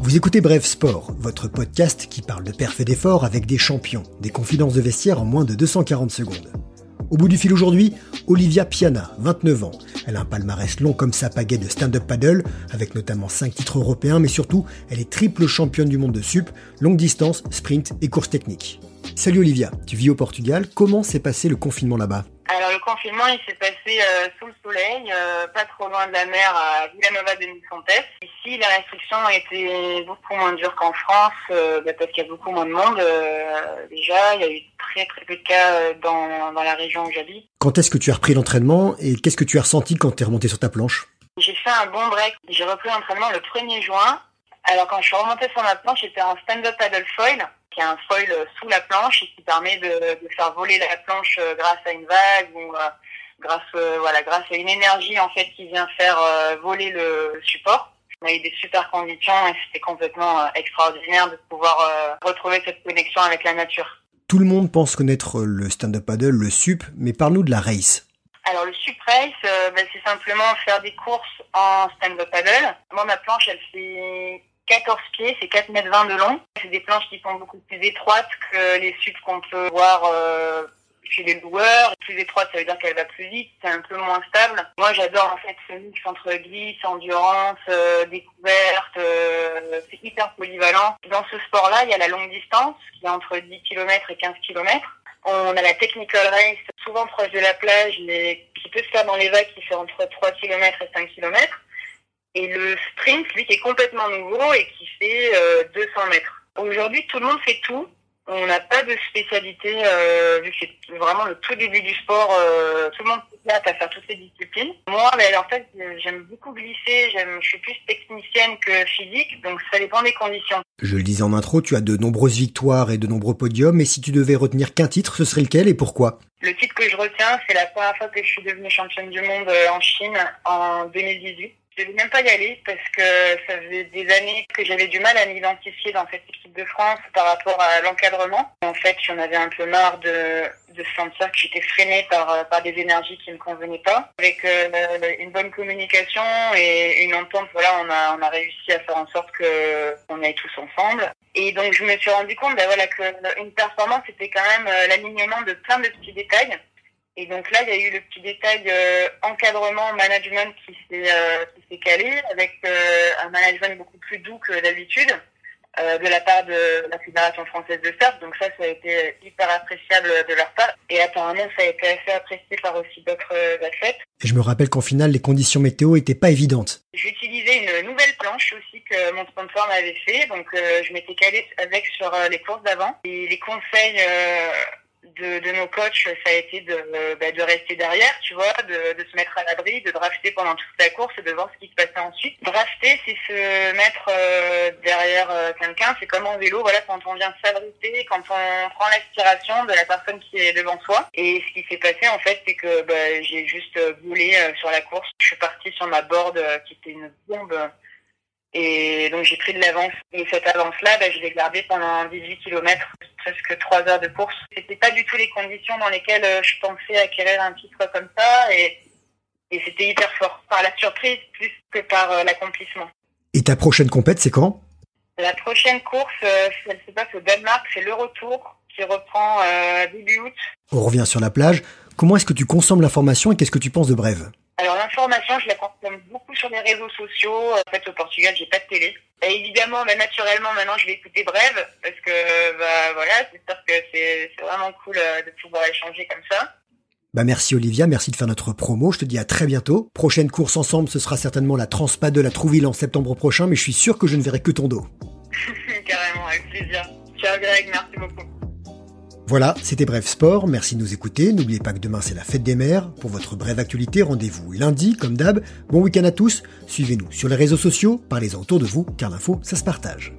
Vous écoutez Bref Sport, votre podcast qui parle de perf et d'effort avec des champions, des confidences de vestiaire en moins de 240 secondes. Au bout du fil aujourd'hui, Olivia Piana, 29 ans. Elle a un palmarès long comme sa pagaie de stand-up paddle, avec notamment 5 titres européens, mais surtout, elle est triple championne du monde de sup, longue distance, sprint et course technique. Salut Olivia, tu vis au Portugal, comment s'est passé le confinement là-bas? Alors le confinement, il s'est passé euh, sous le soleil, euh, pas trop loin de la mer, à Villanova de Nifontes. Ici, les restrictions étaient beaucoup moins dures qu'en France, euh, bah, parce qu'il y a beaucoup moins de monde. déjà, il y a eu très très peu de cas dans, dans la région où j'habite. Quand est-ce que tu as repris l'entraînement et qu'est-ce que tu as ressenti quand tu es remonté sur ta planche? J'ai fait un bon break. J'ai repris l'entraînement le 1er juin. Alors quand je suis remontée sur ma planche, j'étais en stand-up paddle foil qui a un foil sous la planche et qui permet de, de faire voler la planche euh, grâce à une vague ou euh, grâce euh, voilà grâce à une énergie en fait qui vient faire voler le support. On a eu des super conditions et c'était complètement extraordinaire de pouvoir retrouver cette connexion avec la nature. Tout le monde pense connaître le stand-up paddle, le sup, mais parle-nous de la race. Alors le sup race, ben, c'est simplement faire des courses en stand-up paddle. Moi ma planche elle fait 14 pieds, c'est 4 mètres 20 de long. C'est des planches qui sont beaucoup plus étroites que les sups qu'on peut voir euh, chez les loueurs. Plus étroite, ça veut dire qu'elle va plus vite, c'est un peu moins stable. Moi, j'adore en fait ce mix entre glisse, endurance, euh, découverte. Euh, c'est hyper polyvalent. Dans ce sport-là, il y a la longue distance, qui est entre 10 km et 15 km. On a la technical race, souvent proche de la plage, mais qui peut se faire dans les vagues, qui fait entre 3 km et 5 km. Et le sprint, lui, qui est complètement nouveau et qui fait 200 euh, mètres. Aujourd'hui, tout le monde fait tout. On n'a pas de spécialité, euh, vu que c'est vraiment le tout début du sport, euh, tout le monde est à faire toutes ces disciplines. Moi, ben, en fait, j'aime beaucoup glisser, j'aime, je suis plus technicienne que physique, donc ça dépend des conditions. Je le disais en intro, tu as de nombreuses victoires et de nombreux podiums, mais si tu devais retenir qu'un titre, ce serait lequel et pourquoi? Le titre que je retiens, c'est la première fois que je suis devenue championne du monde en Chine en 2018. Je ne même pas y aller parce que ça faisait des années que j'avais du mal à m'identifier dans cette équipe de France par rapport à l'encadrement. En fait, j'en avais un peu marre de, sentir que j'étais freinée par, par des énergies qui ne me convenaient pas. Avec euh, une bonne communication et une entente, voilà, on a, réussi à faire en sorte que on aille tous ensemble. Et donc, je me suis rendu compte, ben voilà, qu'une performance, c'était quand même euh, l'alignement de plein de petits détails. Et donc là, il y a eu le petit détail euh, encadrement, management qui s'est euh, calé avec euh, un management beaucoup plus doux que d'habitude euh, de la part de la Fédération française de surf. Donc ça, ça a été hyper appréciable de leur part. Et apparemment, ça a été assez apprécié par aussi d'autres athlètes. Et je me rappelle qu'en finale, les conditions météo étaient pas évidentes. J'utilisais une nouvelle planche aussi que mon sponsor m'avait fait. Donc je m'étais calé avec sur les courses d'avant. Et les conseils de, de, nos coachs, ça a été de, bah, de rester derrière, tu vois, de, de se mettre à l'abri, de drafter pendant toute la course et de voir ce qui se passait ensuite. Drafter, c'est se mettre euh, derrière euh, quelqu'un, c'est comme en vélo, voilà, quand on vient s'abriter, quand on prend l'aspiration de la personne qui est devant soi. Et ce qui s'est passé, en fait, c'est que bah, j'ai juste boulé euh, sur la course. Je suis partie sur ma board qui était une bombe et donc j'ai pris de l'avance. Et cette avance-là, bah, je l'ai gardée pendant 18 km, presque 3 heures de course. C'était pas du tout les conditions dans lesquelles euh, je pensais acquérir un titre comme ça. Et, et c'était hyper fort. Par la surprise plus que par euh, l'accomplissement. Et ta prochaine compète, c'est quand? La prochaine course, euh, elle se passe au Danemark, c'est le retour qui reprend début août. On revient sur la plage. Comment est-ce que tu consommes l'information et qu'est-ce que tu penses de Brève? Alors l'information, je la consomme beaucoup sur les réseaux sociaux. En fait, au Portugal, j'ai pas de télé. Et évidemment, mais naturellement, maintenant, je vais écouter Brève parce que, bah voilà, c'est sûr que c'est vraiment cool euh, de pouvoir échanger comme ça. Bah merci Olivia, merci de faire notre promo. Je te dis à très bientôt. Prochaine course ensemble, ce sera certainement la Transpa de la Trouville en septembre prochain, mais je suis sûr que je ne verrai que ton dos. Carrément, avec plaisir. Ciao Greg, merci. Voilà, c'était Bref Sport, merci de nous écouter. N'oubliez pas que demain c'est la fête des mères. Pour votre brève actualité, rendez-vous lundi, comme d'hab. Bon week-end à tous. Suivez-nous sur les réseaux sociaux, parlez-en autour de vous, car l'info, ça se partage.